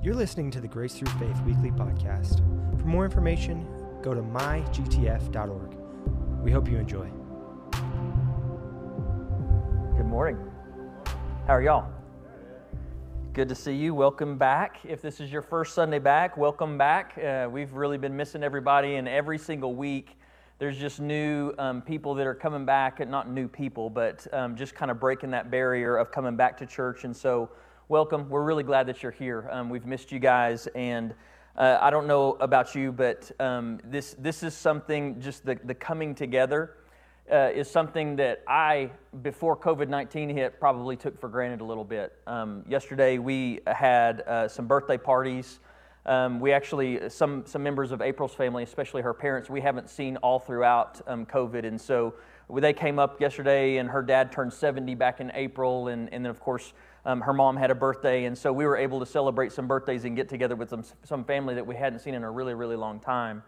You're listening to the Grace Through Faith Weekly Podcast. For more information, go to mygtf.org. We hope you enjoy. Good morning. How are y'all? Good to see you. Welcome back. If this is your first Sunday back, welcome back. Uh, we've really been missing everybody, and every single week there's just new um, people that are coming back. and Not new people, but um, just kind of breaking that barrier of coming back to church. And so, welcome. We're really glad that you're here. Um, we've missed you guys, and uh, I don't know about you, but um, this this is something. Just the the coming together uh, is something that I, before COVID nineteen hit, probably took for granted a little bit. Um, yesterday we had uh, some birthday parties. Um, we actually some some members of April's family, especially her parents, we haven't seen all throughout um, COVID, and so they came up yesterday, and her dad turned seventy back in April, and and then of course um, her mom had a birthday, and so we were able to celebrate some birthdays and get together with some, some family that we hadn't seen in a really, really long time.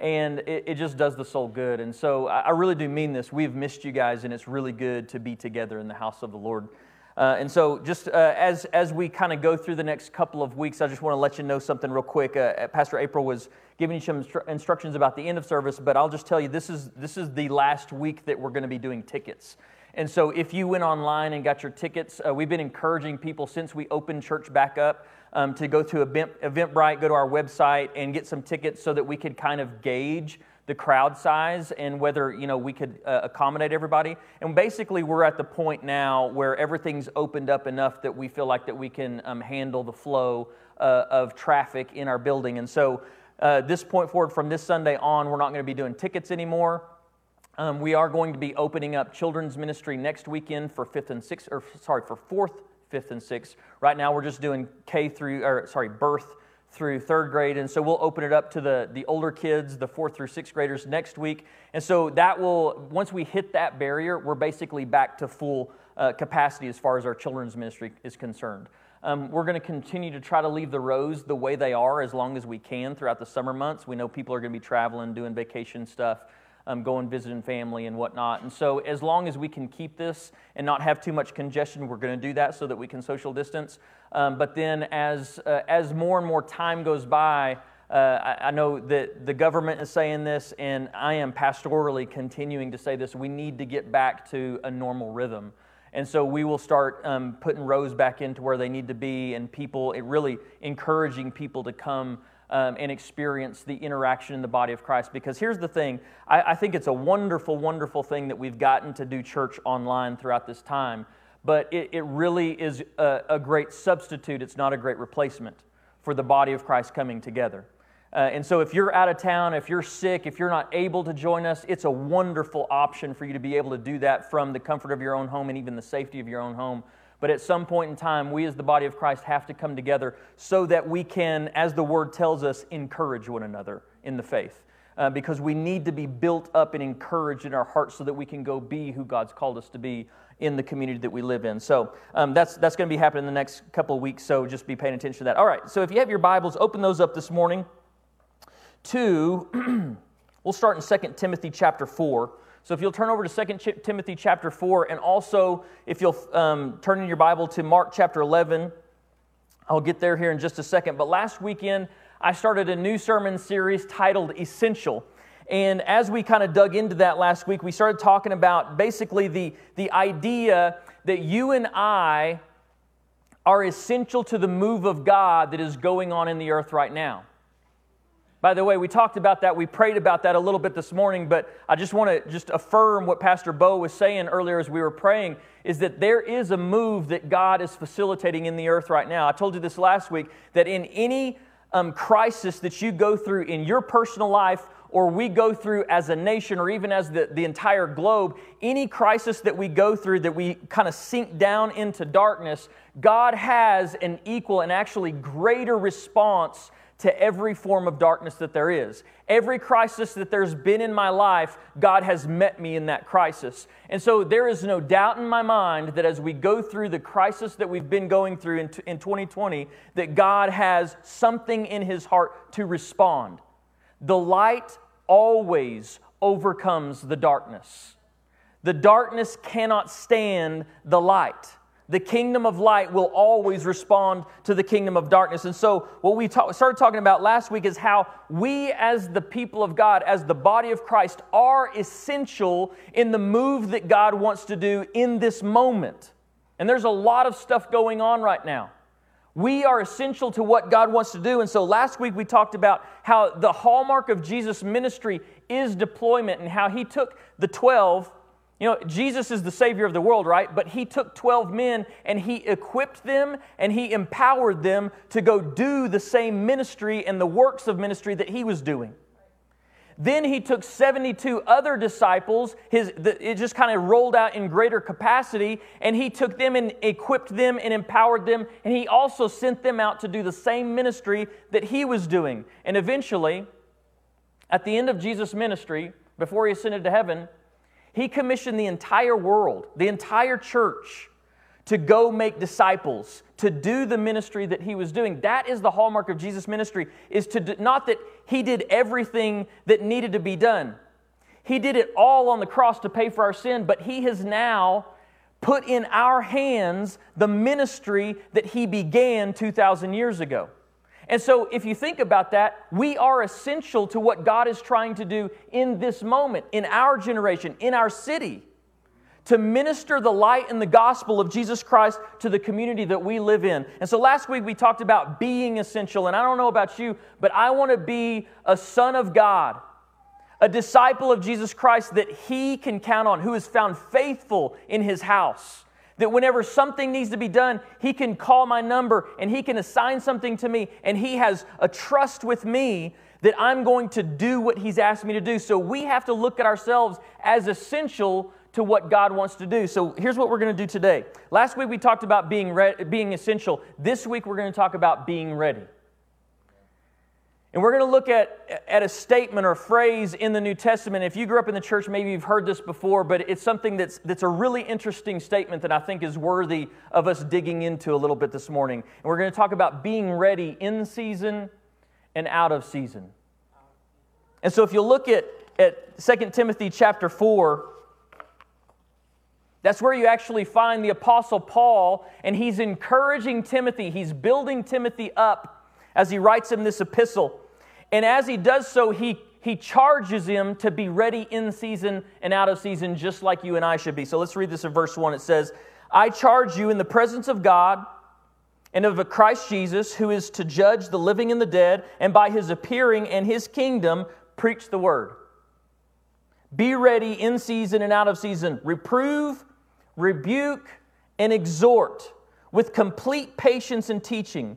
And it, it just does the soul good. And so I, I, really do mean this. We've missed you guys, and it's really good to be together in the house of the Lord. Uh, and so, just uh, as, as we kind of go through the next couple of weeks, I just want to let you know something real quick. Uh, Pastor April was giving you some instru- instructions about the end of service, but I'll just tell you this is, this is the last week that we're going to be doing tickets. And so, if you went online and got your tickets, uh, we've been encouraging people since we opened church back up um, to go to Event, Eventbrite, go to our website, and get some tickets so that we could kind of gauge the crowd size and whether you know we could uh, accommodate everybody. And basically, we're at the point now where everything's opened up enough that we feel like that we can um, handle the flow uh, of traffic in our building. And so, uh, this point forward, from this Sunday on, we're not going to be doing tickets anymore. Um, we are going to be opening up children's ministry next weekend for fifth and sixth, or sorry, for fourth, fifth, and sixth. Right now, we're just doing K through, or sorry, birth through third grade, and so we'll open it up to the the older kids, the fourth through sixth graders next week. And so that will, once we hit that barrier, we're basically back to full uh, capacity as far as our children's ministry is concerned. Um, we're going to continue to try to leave the rows the way they are as long as we can throughout the summer months. We know people are going to be traveling, doing vacation stuff um, going visiting family and whatnot. And so, as long as we can keep this and not have too much congestion, we're going to do that so that we can social distance. Um, but then, as uh, as more and more time goes by, uh, I, I, know that the government is saying this, and I am pastorally continuing to say this. We need to get back to a normal rhythm. And so we will start um, putting rows back into where they need to be, and people, it really encouraging people to come um, and experience the interaction in the body of Christ. Because here's the thing I, I think it's a wonderful, wonderful thing that we've gotten to do church online throughout this time, but it, it really is a, a great substitute. It's not a great replacement for the body of Christ coming together. Uh, and so, if you're out of town, if you're sick, if you're not able to join us, it's a wonderful option for you to be able to do that from the comfort of your own home and even the safety of your own home but at some point in time, we as the body of Christ have to come together so that we can, as the word tells us, encourage one another in the faith. Uh, because we need to be built up and encouraged in our hearts so that we can go be who God's called us to be in the community that we live in. So um, that's, that's going to be happening in the next couple of weeks, so just be paying attention to that. All right, so if you have your Bibles, open those up this morning to, we'll start in 2 Timothy chapter 4. So if you'll turn over to 2 Timothy chapter 4, and also if you'll um, turn in your Bible to Mark chapter 11, I'll get there here in just a second. But last weekend, I started a new sermon series titled Essential. And as we kind of dug into that last week, we started talking about basically the, the idea that you and I are essential to the move of God that is going on in the earth right now. By the way, we talked about that. We prayed about that a little bit this morning, but I just want to just affirm what Pastor Bo was saying earlier as we were praying is that there is a move that God is facilitating in the earth right now. I told you this last week that in any um, crisis that you go through in your personal life or we go through as a nation or even as the, the entire globe, any crisis that we go through that we kind of sink down into darkness, God has an equal and actually greater response to every form of darkness that there is. Every crisis that there's been in my life, God has met me in that crisis. And so there is no doubt in my mind that as we go through the crisis that we've been going through in, in 2020, that God has something in his heart to respond. The light always overcomes the darkness. The darkness cannot stand the light. The kingdom of light will always respond to the kingdom of darkness. And so, what we started talking about last week is how we, as the people of God, as the body of Christ, are essential in the move that God wants to do in this moment. And there's a lot of stuff going on right now. We are essential to what God wants to do. And so last week we talked about how the hallmark of Jesus' ministry is deployment and how he took the 12 you know, Jesus is the Savior of the world, right? But He took 12 men and He equipped them and He empowered them to go do the same ministry and the works of ministry that He was doing. Then He took 72 other disciples, his, the, it just kind of rolled out in greater capacity, and He took them and equipped them and empowered them, and He also sent them out to do the same ministry that He was doing. And eventually, at the end of Jesus' ministry, before He ascended to heaven, he commissioned the entire world, the entire church, to go make disciples, to do the ministry that he was doing. That is the hallmark of Jesus' ministry, is to do, not that he did everything that needed to be done. He did it all on the cross to pay for our sin, but he has now put in our hands the ministry that he began 2,000 years ago. And so, if you think about that, we are essential to what God is trying to do in this moment, in our generation, in our city, to minister the light and the gospel of Jesus Christ to the community that we live in. And so, last week we talked about being essential. And I don't know about you, but I want to be a son of God, a disciple of Jesus Christ that he can count on, who is found faithful in his house that whenever something needs to be done, He can call my number and He can assign something to me, and He has a trust with me that I'm going to do what He's asked me to do. So we have to look at ourselves as essential to what God wants to do. So here's what we're going to do today. Last week we talked about being, re- being essential. This week we're going to talk about being ready. And we're going to look at, at a statement or a phrase in the New Testament. If you grew up in the church, maybe you've heard this before, but it's something that's, that's a really interesting statement that I think is worthy of us digging into a little bit this morning. And we're going to talk about being ready in season and out of season. And so if you look at, at 2 Timothy chapter 4, that's where you actually find the Apostle Paul, and he's encouraging Timothy, he's building Timothy up as he writes him this epistle. And as he does so, he, he charges him to be ready in season and out of season, just like you and I should be. So let's read this in verse 1. It says, I charge you in the presence of God and of Christ Jesus, who is to judge the living and the dead, and by his appearing and his kingdom, preach the word. Be ready in season and out of season. Reprove, rebuke, and exhort with complete patience and teaching.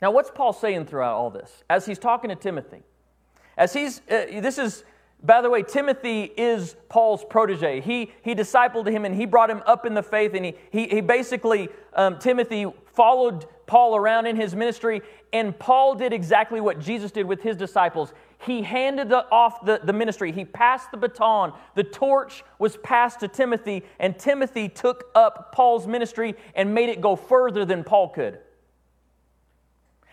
Now, what's Paul saying throughout all this? As he's talking to Timothy, as he's, uh, this is, by the way, Timothy is Paul's protege. He, he discipled him and he brought him up in the faith, and he, he, he basically, um, Timothy followed Paul around in his ministry, and Paul did exactly what Jesus did with his disciples. He handed the, off the, the ministry, he passed the baton. The torch was passed to Timothy, and Timothy took up Paul's ministry and made it go further than Paul could.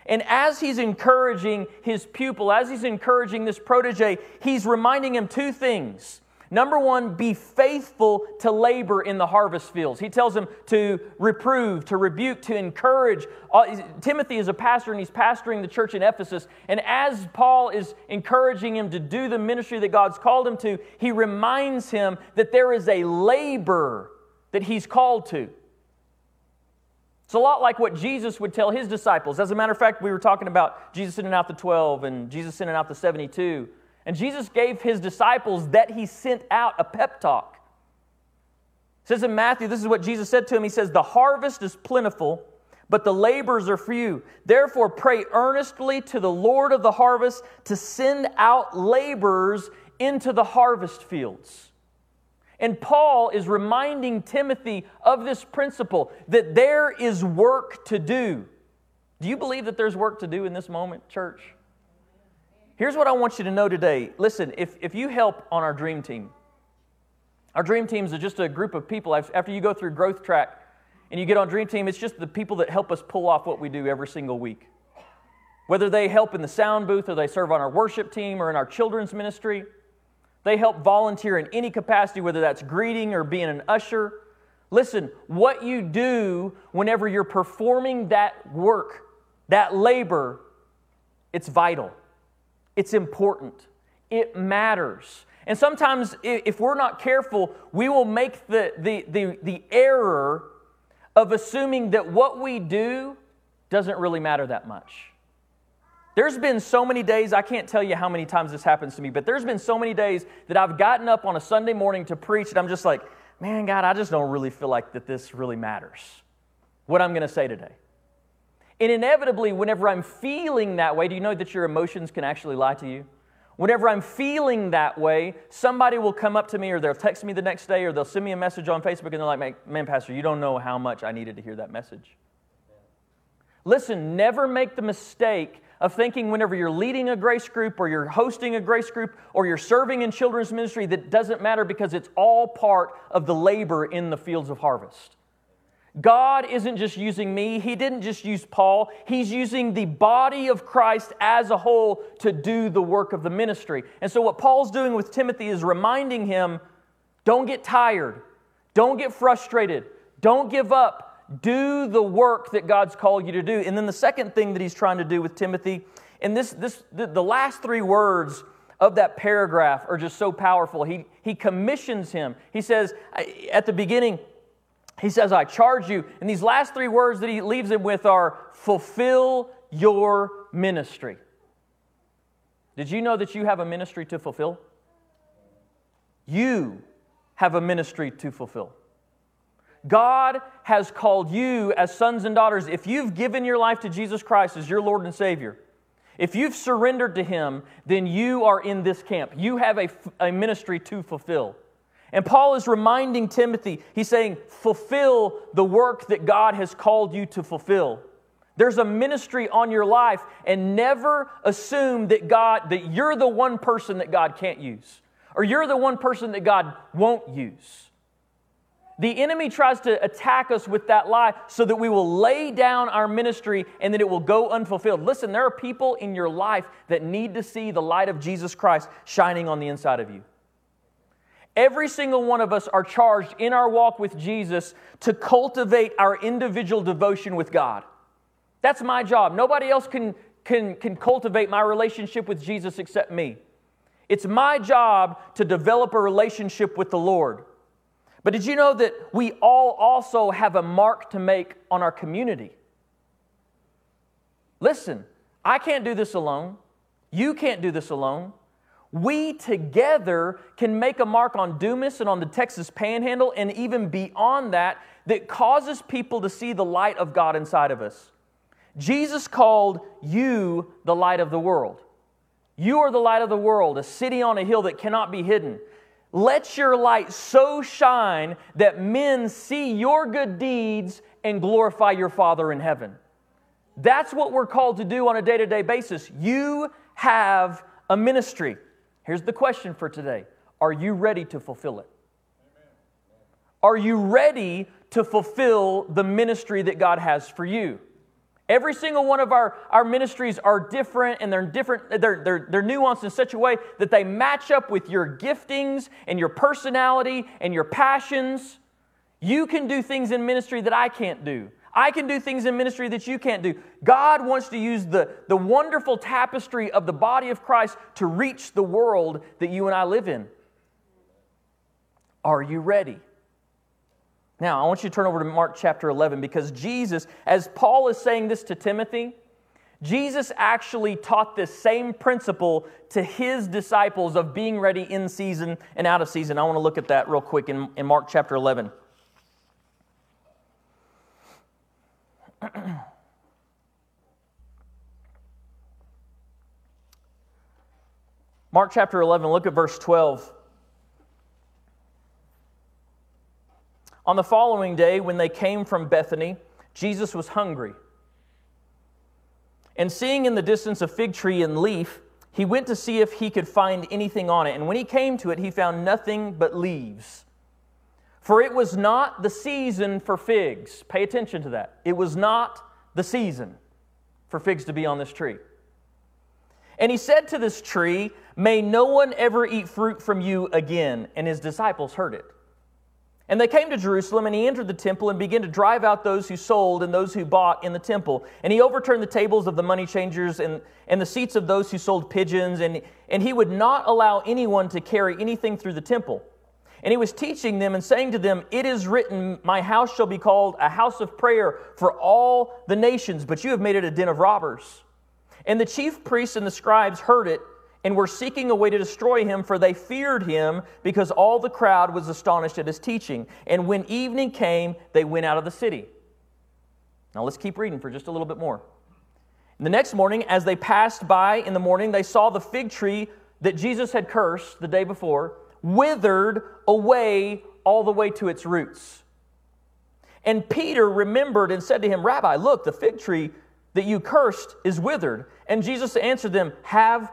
And as he's encouraging his pupil, as he's encouraging this protege, he's reminding him two things. Number one, be faithful to labor in the harvest fields. He tells him to reprove, to rebuke, to encourage. Uh, Timothy is a pastor and he's pastoring the church in Ephesus. And as Paul is encouraging him to do the ministry that God's called him to, he reminds him that there is a labor that he's called to. It's a lot like what Jesus would tell his disciples. As a matter of fact, we were talking about Jesus sending out the 12 and Jesus sending out the 72. And Jesus gave his disciples that he sent out a pep talk. It says in Matthew, this is what Jesus said to him. He says, The harvest is plentiful, but the laborers are few. Therefore, pray earnestly to the Lord of the harvest to send out laborers into the harvest fields. And Paul is reminding Timothy of this principle that there is work to do. Do you believe that there's work to do in this moment, church? Here's what I want you to know today. Listen, if, if you help on our dream team, our dream teams are just a group of people. After you go through Growth Track and you get on Dream Team, it's just the people that help us pull off what we do every single week. Whether they help in the sound booth or they serve on our worship team or in our children's ministry, they help volunteer in any capacity, whether that's greeting or being an usher. Listen, what you do whenever you're performing that work, that labor, it's vital. It's important. It matters. And sometimes, if we're not careful, we will make the, the, the, the error of assuming that what we do doesn't really matter that much. There's been so many days, I can't tell you how many times this happens to me, but there's been so many days that I've gotten up on a Sunday morning to preach, and I'm just like, man, God, I just don't really feel like that this really matters, what I'm going to say today. And inevitably, whenever I'm feeling that way, do you know that your emotions can actually lie to you? Whenever I'm feeling that way, somebody will come up to me or they'll text me the next day or they'll send me a message on Facebook and they're like, man, Pastor, you don't know how much I needed to hear that message. Listen, never make the mistake of thinking whenever you're leading a grace group or you're hosting a grace group or you're serving in children's ministry that doesn't matter because it's all part of the labor in the fields of harvest. God isn't just using me, He didn't just use Paul, He's using the body of Christ as a whole to do the work of the ministry. And so, what Paul's doing with Timothy is reminding him don't get tired, don't get frustrated, don't give up do the work that God's called you to do. And then the second thing that he's trying to do with Timothy, and this, this the, the last three words of that paragraph are just so powerful. He, he commissions him. He says at the beginning, he says, I charge you. And these last three words that he leaves him with are fulfill your ministry. Did you know that you have a ministry to fulfill? You have a ministry to fulfill. God has called you as sons and daughters. If you've given your life to Jesus Christ as your Lord and Savior, if you've surrendered to Him, then you are in this camp. You have a, a ministry to fulfill. And Paul is reminding Timothy, he's saying, fulfill the work that God has called you to fulfill. There's a ministry on your life, and never assume that God, that you're the one person that God can't use, or you're the one person that God won't use. The enemy tries to attack us with that lie so that we will lay down our ministry and that it will go unfulfilled. Listen, there are people in your life that need to see the light of Jesus Christ shining on the inside of you. Every single one of us are charged in our walk with Jesus to cultivate our individual devotion with God. That's my job. Nobody else can, can, can cultivate my relationship with Jesus except me. It's my job to develop a relationship with the Lord. But did you know that we all also have a mark to make on our community? Listen, I can't do this alone. You can't do this alone. We together can make a mark on Dumas and on the Texas Panhandle and even beyond that that causes people to see the light of God inside of us. Jesus called you the light of the world. You are the light of the world, a city on a hill that cannot be hidden. Let your light so shine that men see your good deeds and glorify your Father in heaven. That's what we're called to do on a day to day basis. You have a ministry. Here's the question for today Are you ready to fulfill it? Are you ready to fulfill the ministry that God has for you? Every single one of our, our ministries are different and they're different, they're, they're, they're nuanced in such a way that they match up with your giftings and your personality and your passions. You can do things in ministry that I can't do. I can do things in ministry that you can't do. God wants to use the, the wonderful tapestry of the body of Christ to reach the world that you and I live in. Are you ready? Now, I want you to turn over to Mark chapter 11 because Jesus, as Paul is saying this to Timothy, Jesus actually taught this same principle to his disciples of being ready in season and out of season. I want to look at that real quick in, in Mark chapter 11. Mark chapter 11, look at verse 12. On the following day, when they came from Bethany, Jesus was hungry. And seeing in the distance a fig tree and leaf, he went to see if he could find anything on it. And when he came to it, he found nothing but leaves. For it was not the season for figs. Pay attention to that. It was not the season for figs to be on this tree. And he said to this tree, May no one ever eat fruit from you again. And his disciples heard it. And they came to Jerusalem, and he entered the temple and began to drive out those who sold and those who bought in the temple. And he overturned the tables of the money changers and, and the seats of those who sold pigeons, and, and he would not allow anyone to carry anything through the temple. And he was teaching them and saying to them, It is written, My house shall be called a house of prayer for all the nations, but you have made it a den of robbers. And the chief priests and the scribes heard it and were seeking a way to destroy him, for they feared him because all the crowd was astonished at his teaching. And when evening came, they went out of the city. Now let's keep reading for just a little bit more. The next morning, as they passed by in the morning, they saw the fig tree that Jesus had cursed the day before withered away all the way to its roots. And Peter remembered and said to him, Rabbi, look, the fig tree that you cursed is withered. And Jesus answered them, Have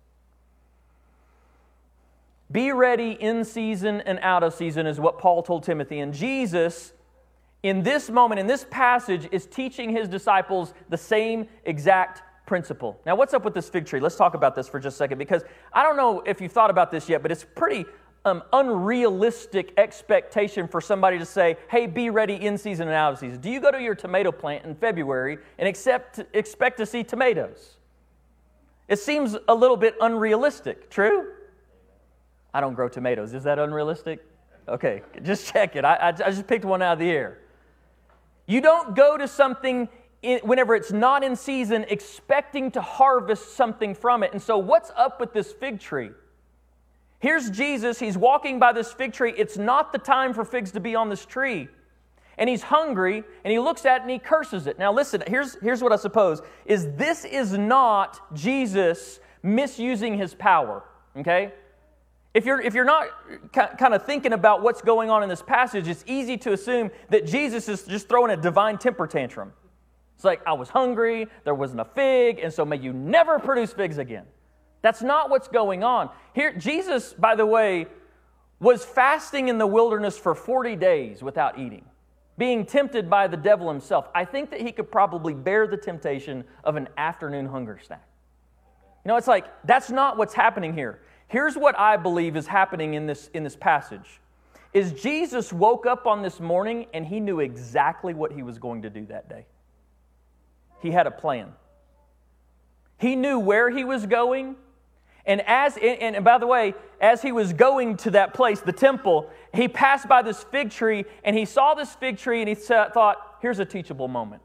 Be ready in season and out of season, is what Paul told Timothy. And Jesus, in this moment, in this passage, is teaching his disciples the same exact principle. Now, what's up with this fig tree? Let's talk about this for just a second because I don't know if you've thought about this yet, but it's pretty um, unrealistic expectation for somebody to say, hey, be ready in season and out of season. Do you go to your tomato plant in February and accept, expect to see tomatoes? It seems a little bit unrealistic, true? I don't grow tomatoes. Is that unrealistic? Okay, just check it. I, I, I just picked one out of the air. You don't go to something in, whenever it's not in season expecting to harvest something from it. And so, what's up with this fig tree? Here's Jesus. He's walking by this fig tree. It's not the time for figs to be on this tree. And he's hungry and he looks at it and he curses it. Now, listen, here's, here's what I suppose is this is not Jesus misusing his power, okay? If you're, if you're not kind of thinking about what's going on in this passage, it's easy to assume that Jesus is just throwing a divine temper tantrum. It's like, I was hungry, there wasn't a fig, and so may you never produce figs again. That's not what's going on. Here, Jesus, by the way, was fasting in the wilderness for 40 days without eating, being tempted by the devil himself. I think that he could probably bear the temptation of an afternoon hunger snack. You know, it's like, that's not what's happening here. Here's what I believe is happening in this, in this passage is Jesus woke up on this morning and he knew exactly what he was going to do that day. He had a plan. He knew where he was going. And as and, and by the way, as he was going to that place, the temple, he passed by this fig tree and he saw this fig tree and he thought, here's a teachable moment.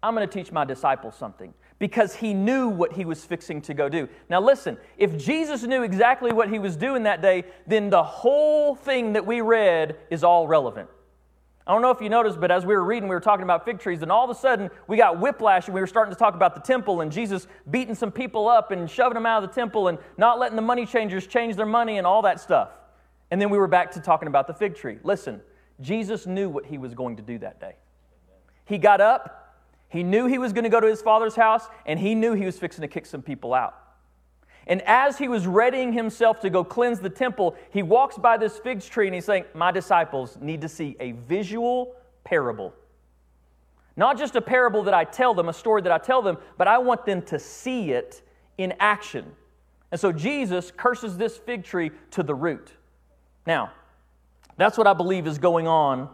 I'm going to teach my disciples something because he knew what he was fixing to go do. Now, listen, if Jesus knew exactly what he was doing that day, then the whole thing that we read is all relevant. I don't know if you noticed, but as we were reading, we were talking about fig trees, and all of a sudden we got whiplash and we were starting to talk about the temple and Jesus beating some people up and shoving them out of the temple and not letting the money changers change their money and all that stuff. And then we were back to talking about the fig tree. Listen, Jesus knew what he was going to do that day. He got up, he knew he was going to go to his father's house, and he knew he was fixing to kick some people out. And as he was readying himself to go cleanse the temple, he walks by this fig tree and he's saying, My disciples need to see a visual parable. Not just a parable that I tell them, a story that I tell them, but I want them to see it in action. And so Jesus curses this fig tree to the root. Now, that's what I believe is going on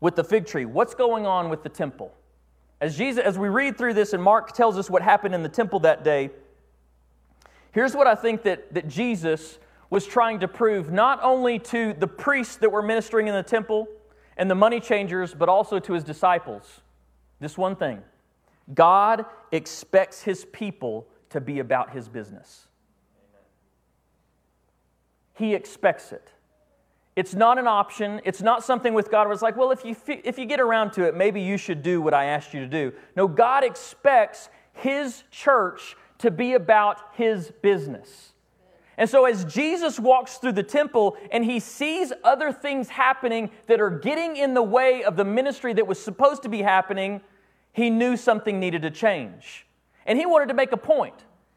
with the fig tree. What's going on with the temple? As, Jesus, as we read through this, and Mark tells us what happened in the temple that day, here's what I think that, that Jesus was trying to prove not only to the priests that were ministering in the temple and the money changers, but also to his disciples. This one thing God expects his people to be about his business. He expects it. It's not an option. It's not something with God where it's like, well, if you, if you get around to it, maybe you should do what I asked you to do. No, God expects His church to be about His business. And so, as Jesus walks through the temple and he sees other things happening that are getting in the way of the ministry that was supposed to be happening, he knew something needed to change. And he wanted to make a point.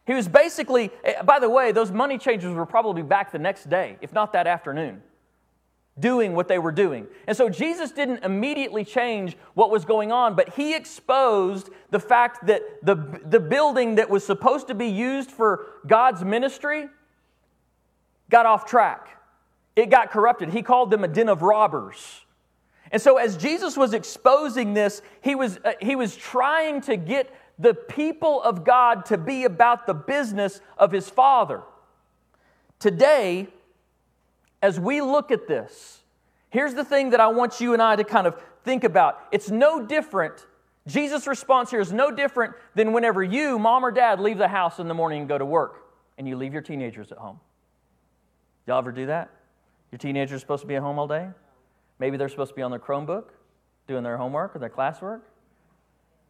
He was basically, eh, by the way, those money changers were probably back the next day, if not that afternoon doing what they were doing. And so Jesus didn't immediately change what was going on, but he exposed the fact that the, the building that was supposed to be used for God's ministry got off track. It got corrupted. He called them a den of robbers. And so, as Jesus was exposing this, he was, uh, he was trying to get the people of God to be about the business of his Father. Today, as we look at this, here's the thing that I want you and I to kind of think about. It's no different. Jesus' response here is no different than whenever you, mom or dad, leave the house in the morning and go to work and you leave your teenagers at home. Y'all ever do that? Your teenagers supposed to be at home all day? Maybe they're supposed to be on their Chromebook doing their homework or their classwork.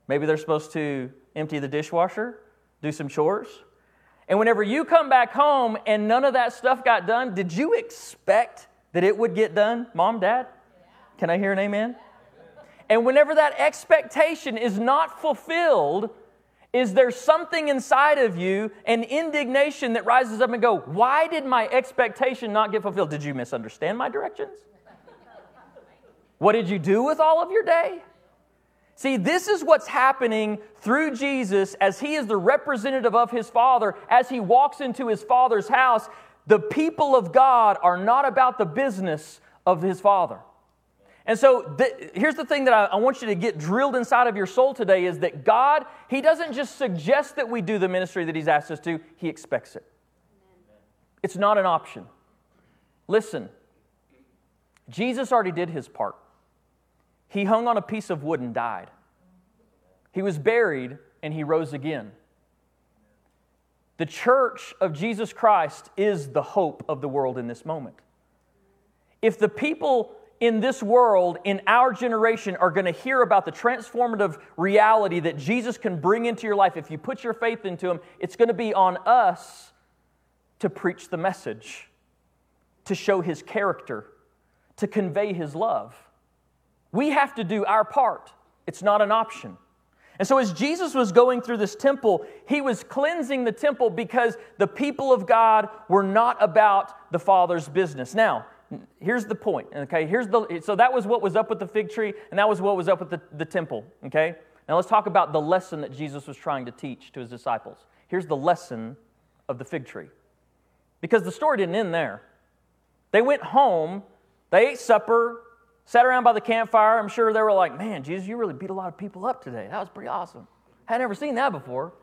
Maybe they're supposed to empty the dishwasher, do some chores. And whenever you come back home and none of that stuff got done, did you expect that it would get done? Mom, dad? Can I hear an amen? And whenever that expectation is not fulfilled, is there something inside of you, an indignation that rises up and go, why did my expectation not get fulfilled? Did you misunderstand my directions? What did you do with all of your day? See, this is what's happening through Jesus as he is the representative of his Father. As he walks into his Father's house, the people of God are not about the business of his Father. And so here's the thing that I, I want you to get drilled inside of your soul today is that God, He doesn't just suggest that we do the ministry that He's asked us to, He expects it. It's not an option. Listen, Jesus already did His part. He hung on a piece of wood and died. He was buried and he rose again. The church of Jesus Christ is the hope of the world in this moment. If the people in this world, in our generation, are going to hear about the transformative reality that Jesus can bring into your life, if you put your faith into Him, it's going to be on us to preach the message, to show His character, to convey His love. We have to do our part, it's not an option. And so, as Jesus was going through this temple, he was cleansing the temple because the people of God were not about the Father's business. Now, here's the point, okay? Here's the, so, that was what was up with the fig tree, and that was what was up with the, the temple, okay? Now, let's talk about the lesson that Jesus was trying to teach to his disciples. Here's the lesson of the fig tree. Because the story didn't end there. They went home, they ate supper, Sat around by the campfire. I'm sure they were like, man, Jesus, you really beat a lot of people up today. That was pretty awesome. Had never seen that before.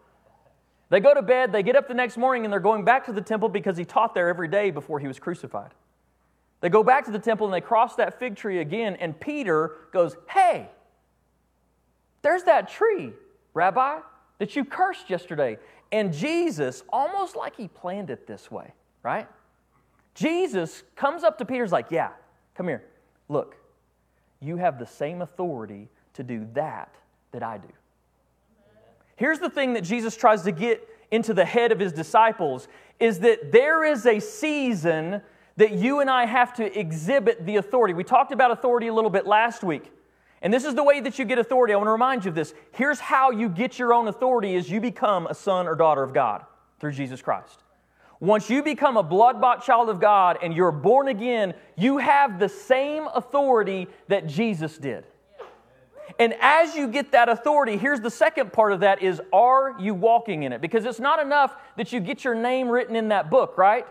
They go to bed, they get up the next morning, and they're going back to the temple because he taught there every day before he was crucified. They go back to the temple and they cross that fig tree again, and Peter goes, Hey, there's that tree, Rabbi, that you cursed yesterday. And Jesus, almost like he planned it this way, right? Jesus comes up to Peter's like, Yeah, come here. Look, you have the same authority to do that that I do. Here's the thing that Jesus tries to get into the head of his disciples is that there is a season that you and I have to exhibit the authority. We talked about authority a little bit last week. And this is the way that you get authority. I want to remind you of this. Here's how you get your own authority is you become a son or daughter of God through Jesus Christ. Once you become a blood bought child of God and you're born again, you have the same authority that Jesus did. And as you get that authority, here's the second part of that is are you walking in it? Because it's not enough that you get your name written in that book, right?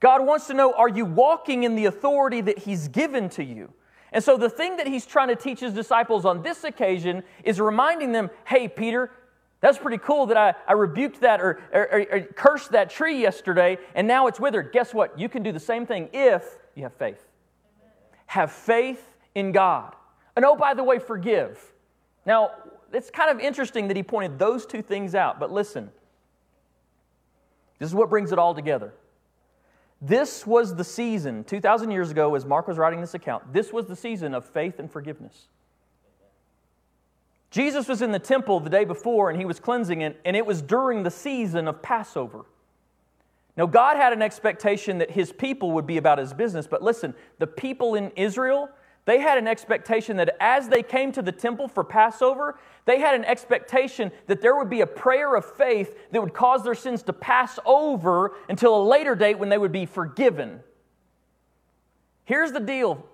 God wants to know are you walking in the authority that He's given to you? And so the thing that He's trying to teach His disciples on this occasion is reminding them hey, Peter, that's pretty cool that I, I rebuked that or, or, or, cursed that tree yesterday and now it's withered. Guess what? You can do the same thing if you have faith. Have faith in God. And oh, by the way, forgive. Now, it's kind of interesting that he pointed those two things out. But listen, this is what brings it all together. This was the season, 2,000 years ago, as Mark was writing this account, this was the season of faith and forgiveness. Jesus was in the temple the day before and he was cleansing it, and it was during the season of Passover. Now, God had an expectation that his people would be about his business, but listen, the people in Israel, they had an expectation that as they came to the temple for Passover, they had an expectation that there would be a prayer of faith that would cause their sins to pass over until a later date when they would be forgiven. Here's the deal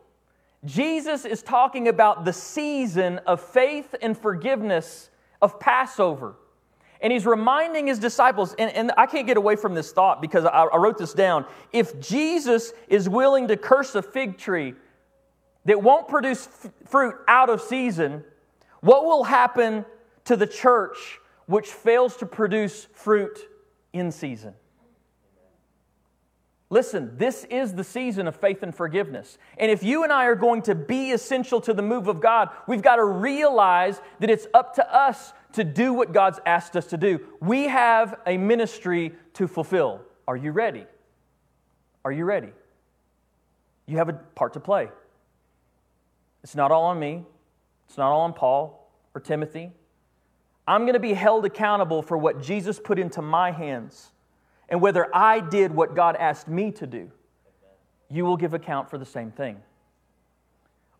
Jesus is talking about the season of faith and forgiveness of Passover. And he's reminding his disciples, and, and I can't get away from this thought because I, I wrote this down. If Jesus is willing to curse a fig tree that won't produce f- fruit out of season, what will happen to the church which fails to produce fruit in season? Listen, this is the season of faith and forgiveness. And if you and I are going to be essential to the move of God, we've got to realize that it's up to us to do what God's asked us to do. We have a ministry to fulfill. Are you ready? Are you ready? You have a part to play. It's not all on me, it's not all on Paul or Timothy. I'm going to be held accountable for what Jesus put into my hands and whether I did what God asked me to do, you will give account for the same thing.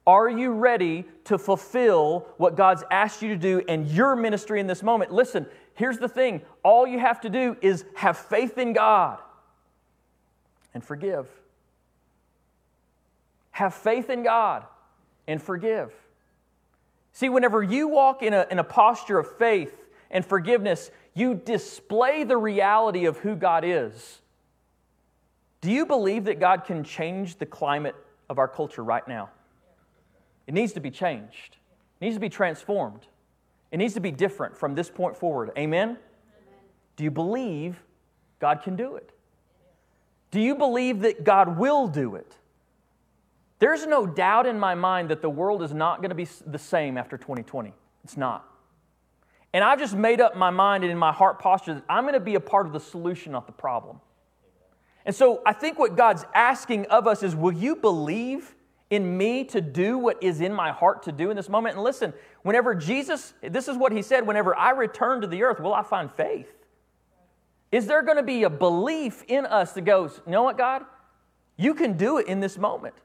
Are you ready to fulfill what God's asked you to do in your ministry in this moment? Listen, here's the thing all you have to do is have faith in God and forgive. Have faith in God and forgive. See, whenever you walk in a, in a posture of faith and forgiveness, you display the reality of who God is. Do you believe that God can change the climate of our culture right now? It needs to be changed, it needs to be transformed, it needs to be different from this point forward. Amen? Do you believe God can do it? Do you believe that God will do it? There's no doubt in my mind that the world is not going to be the same after 2020. It's not. And I've just made up my mind and in my heart posture that I'm going to be a part of the solution, not the problem. And so I think what God's asking of us is will you believe in me to do what is in my heart to do in this moment? And listen, whenever Jesus, this is what he said, whenever I return to the earth, will I find faith? Is there going to be a belief in us that goes, you know what, God? You can do it in this moment.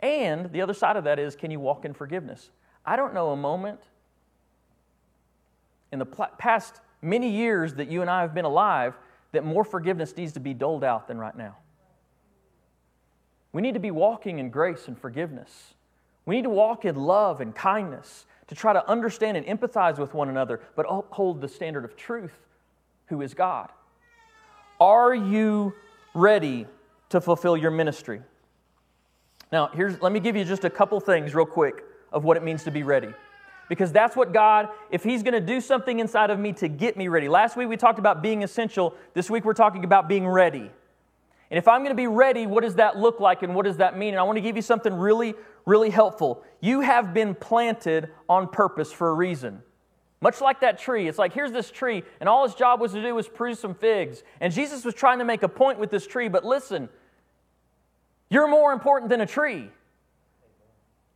And the other side of that is, can you walk in forgiveness? I don't know a moment in the past many years that you and I have been alive that more forgiveness needs to be doled out than right now. We need to be walking in grace and forgiveness. We need to walk in love and kindness to try to understand and empathize with one another, but uphold the standard of truth, who is God. Are you ready to fulfill your ministry? Now, here's, let me give you just a couple things, real quick, of what it means to be ready because that's what God, if He's going to do something inside of me to get me ready. Last week we talked about being essential. This week we're talking about being ready. And if I'm going to be ready, what does that look like and what does that mean? And I want to give you something really, really helpful. You have been planted on purpose for a reason. Much like that tree. It's like, here's this tree, and all his job was to do was produce some figs. And Jesus was trying to make a point with this tree, but listen, you're more important than a tree.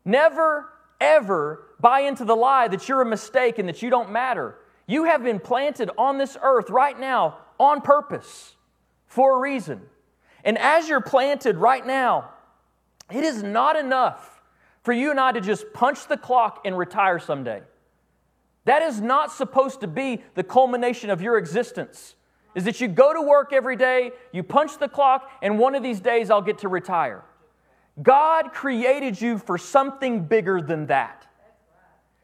Never ever buy into the lie that you're a mistake and that you don't matter. You have been planted on this earth right now on purpose for a reason. And as you're planted right now, it is not enough for you and I to just punch the clock and retire someday. That is not supposed to be the culmination of your existence. Is that you go to work every day, you punch the clock, and one of these days I'll get to retire. God created you for something bigger than that.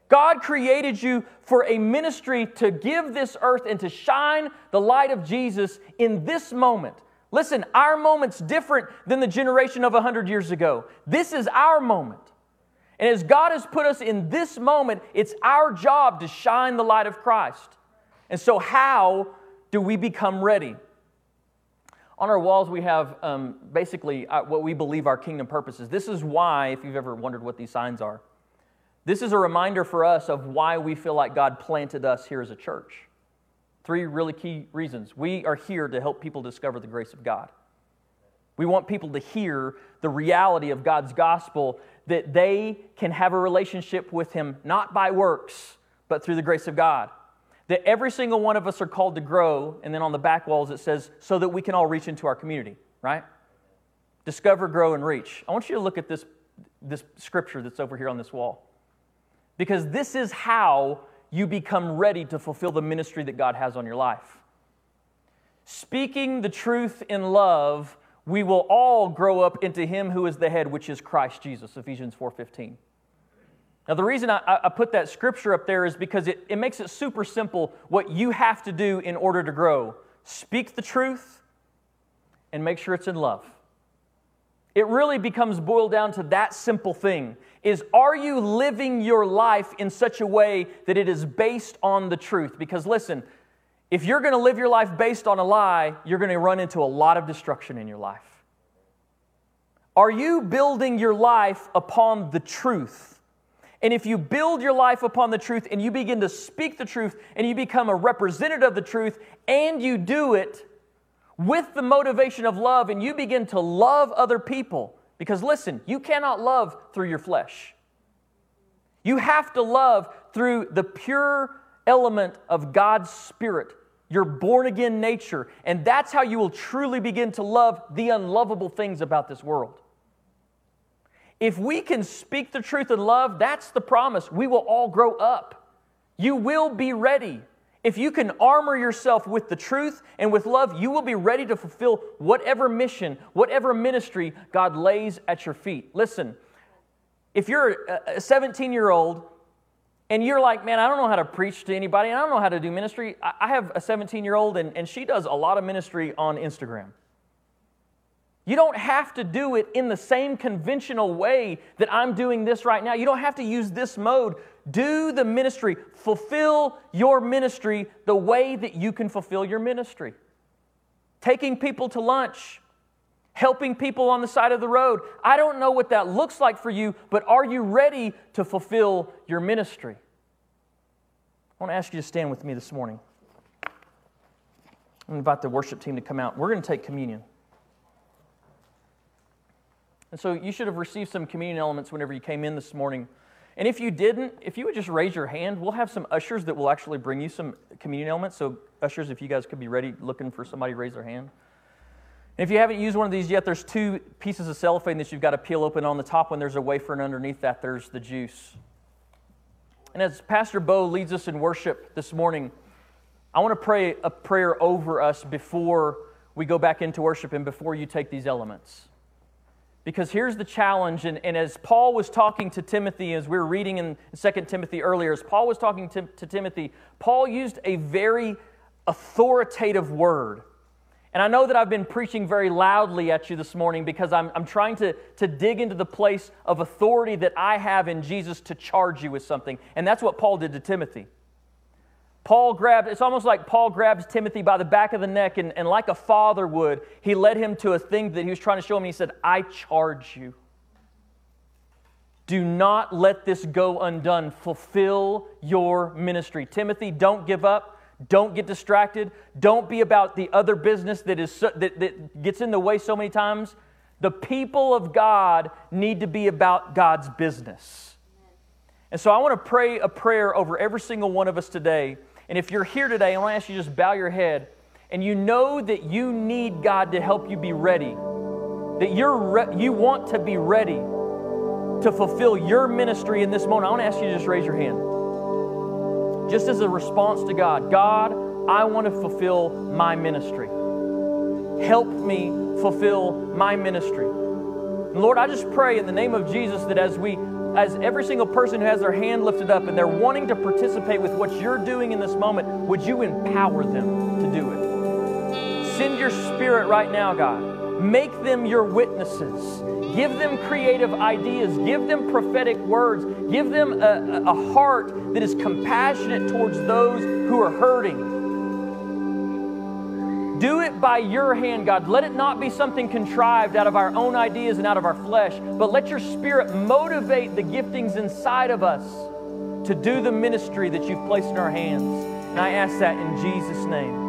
God created you for a ministry to give this earth and to shine the light of Jesus in this moment. Listen, our moment's different than the generation of 100 years ago. This is our moment. And as God has put us in this moment, it's our job to shine the light of Christ. And so, how do we become ready? On our walls, we have um, basically uh, what we believe our kingdom purpose is. This is why, if you've ever wondered what these signs are, This is a reminder for us of why we feel like God planted us here as a church. Three really key reasons. We are here to help people discover the grace of God. We want people to hear the reality of God's gospel that they can have a relationship with Him not by works, but through the grace of God. That every single one of us are called to grow, and then on the back walls it says, so that we can all reach into our community, right? Discover, grow, and reach. I want you to look at this, this scripture that's over here on this wall. Because this is how you become ready to fulfill the ministry that God has on your life. Speaking the truth in love, we will all grow up into him who is the head, which is Christ Jesus, Ephesians 4:15. Now, the reason I, I, put that scripture up there is because it, it makes it super simple what you have to do in order to grow. Speak the truth and make sure it's in love. It really becomes boiled down to that simple thing is are you living your life in such a way that it is based on the truth? Because listen, if you're going to live your life based on a lie, you're going to run into a lot of destruction in your life. Are you building your life upon the truth? And if you build your life upon the truth and you begin to speak the truth and you become a representative of the truth and you do it with the motivation of love and you begin to love other people, because listen, you cannot love through your flesh. You have to love through the pure element of God's Spirit, your born again nature. And that's how you will truly begin to love the unlovable things about this world. If we can speak the truth in love, that's the promise. We will all grow up. You will be ready. If you can armor yourself with the truth and with love, you will be ready to fulfill whatever mission, whatever ministry God lays at your feet. Listen, if you're a 17 year old and you're like, man, I don't know how to preach to anybody, and I don't know how to do ministry, I have a 17 year old and, and she does a lot of ministry on Instagram. You don't have to do it in the same conventional way that I'm doing this right now. You don't have to use this mode. Do the ministry, fulfill your ministry the way that you can fulfill your ministry. Taking people to lunch, helping people on the side of the road. I don't know what that looks like for you, but are you ready to fulfill your ministry? I want to ask you to stand with me this morning. I'm invite the worship team to come out. We're going to take communion. And so you should have received some communion elements whenever you came in this morning. And if you didn't, if you would just raise your hand, we'll have some ushers that will actually bring you some communion elements. So, ushers, if you guys could be ready looking for somebody raise their hand. And if you haven't used one of these yet, there's two pieces of cellophane that you've got to peel open. On the top one, there's a wafer, and underneath that, there's the juice. And as Pastor Bo leads us in worship this morning, I want to pray a prayer over us before we go back into worship and before you take these elements. Because here's the challenge, and, and, as Paul was talking to Timothy, as we were reading in 2 Timothy earlier, as Paul was talking to, to Timothy, Paul used a very authoritative word. And I know that I've been preaching very loudly at you this morning because I'm, I'm trying to, to dig into the place of authority that I have in Jesus to charge you with something. And that's what Paul did to Timothy. Paul grabbed, it's almost like Paul grabs Timothy by the back of the neck, and, and like a father would, he led him to a thing that he was trying to show him. And he said, I charge you. Do not let this go undone. Fulfill your ministry. Timothy, don't give up. Don't get distracted. Don't be about the other business that, is so, that, that gets in the way so many times. The people of God need to be about God's business. And so I want to pray a prayer over every single one of us today and if you're here today, I want to ask you just bow your head and you know that you need God to help you be ready, that you're re- you want to be ready to fulfill your ministry in this moment, I want to ask you to just raise your hand. Just as a response to God God, I want to fulfill my ministry. Help me fulfill my ministry. And Lord, I just pray in the name of Jesus that as we as every single person who has their hand lifted up and they're wanting to participate with what you're doing in this moment, would you empower them to do it? Send your spirit right now, God. Make them your witnesses. Give them creative ideas. Give them prophetic words. Give them a, a heart that is compassionate towards those who are hurting Do it by your hand, God. Let it not be something contrived out of our own ideas and out of our flesh, but let your spirit motivate the giftings inside of us to do the ministry that you've placed in our hands. And I ask that in Jesus' name.